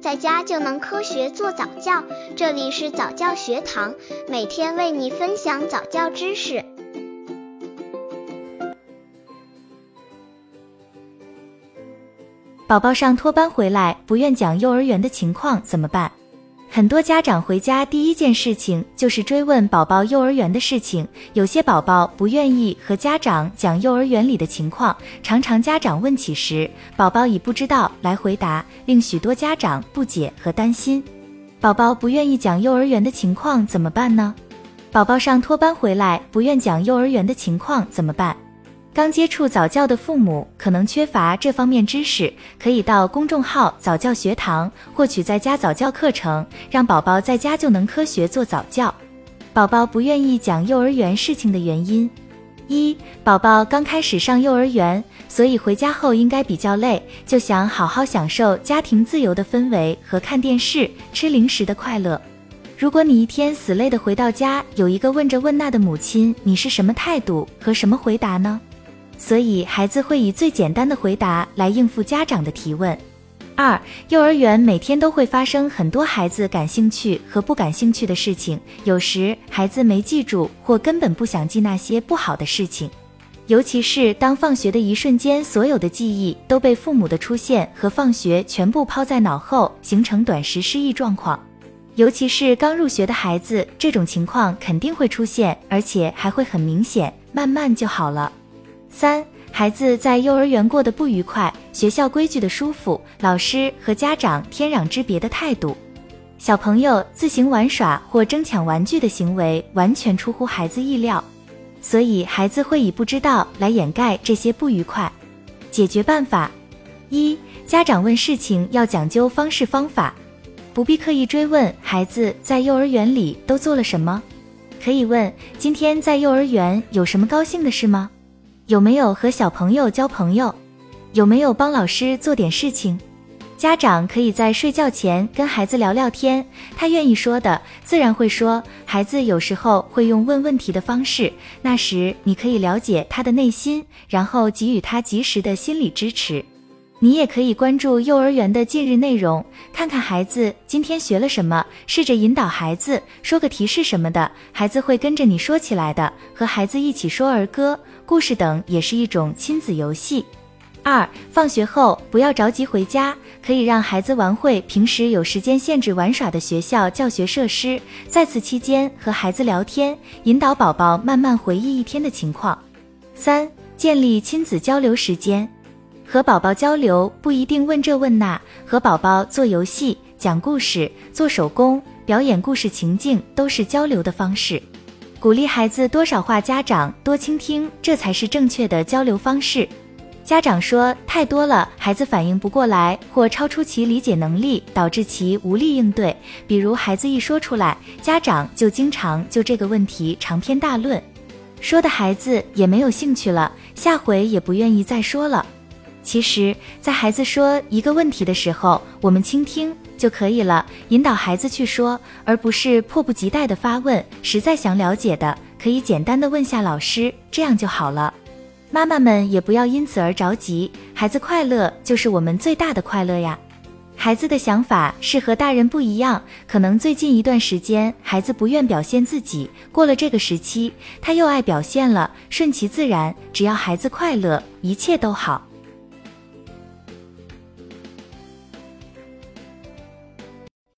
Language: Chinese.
在家就能科学做早教。这里是早教学堂，每天为你分享早教知识。宝宝上托班回来不愿讲幼儿园的情况怎么办？很多家长回家第一件事情就是追问宝宝幼儿园的事情，有些宝宝不愿意和家长讲幼儿园里的情况，常常家长问起时，宝宝以不知道来回答，令许多家长不解和担心。宝宝不愿意讲幼儿园的情况怎么办呢？宝宝上托班回来不愿讲幼儿园的情况怎么办？刚接触早教的父母可能缺乏这方面知识，可以到公众号早教学堂获取在家早教课程，让宝宝在家就能科学做早教。宝宝不愿意讲幼儿园事情的原因：一、宝宝刚开始上幼儿园，所以回家后应该比较累，就想好好享受家庭自由的氛围和看电视、吃零食的快乐。如果你一天死累的回到家，有一个问这问那的母亲，你是什么态度和什么回答呢？所以孩子会以最简单的回答来应付家长的提问。二、幼儿园每天都会发生很多孩子感兴趣和不感兴趣的事情，有时孩子没记住或根本不想记那些不好的事情，尤其是当放学的一瞬间，所有的记忆都被父母的出现和放学全部抛在脑后，形成短时失忆状况。尤其是刚入学的孩子，这种情况肯定会出现，而且还会很明显，慢慢就好了。三、孩子在幼儿园过得不愉快，学校规矩的舒服，老师和家长天壤之别的态度，小朋友自行玩耍或争抢玩具的行为完全出乎孩子意料，所以孩子会以不知道来掩盖这些不愉快。解决办法：一、家长问事情要讲究方式方法，不必刻意追问孩子在幼儿园里都做了什么，可以问今天在幼儿园有什么高兴的事吗？有没有和小朋友交朋友？有没有帮老师做点事情？家长可以在睡觉前跟孩子聊聊天，他愿意说的，自然会说。孩子有时候会用问问题的方式，那时你可以了解他的内心，然后给予他及时的心理支持。你也可以关注幼儿园的近日内容，看看孩子今天学了什么，试着引导孩子说个提示什么的，孩子会跟着你说起来的。和孩子一起说儿歌。故事等也是一种亲子游戏。二，放学后不要着急回家，可以让孩子玩会平时有时间限制玩耍的学校教学设施，在此期间和孩子聊天，引导宝宝慢慢回忆一天的情况。三，建立亲子交流时间，和宝宝交流不一定问这问那，和宝宝做游戏、讲故事、做手工、表演故事情境都是交流的方式。鼓励孩子多少话，家长多倾听，这才是正确的交流方式。家长说太多了，孩子反应不过来，或超出其理解能力，导致其无力应对。比如孩子一说出来，家长就经常就这个问题长篇大论，说的孩子也没有兴趣了，下回也不愿意再说了。其实，在孩子说一个问题的时候，我们倾听。就可以了，引导孩子去说，而不是迫不及待的发问。实在想了解的，可以简单的问下老师，这样就好了。妈妈们也不要因此而着急，孩子快乐就是我们最大的快乐呀。孩子的想法是和大人不一样，可能最近一段时间孩子不愿表现自己，过了这个时期他又爱表现了，顺其自然，只要孩子快乐，一切都好。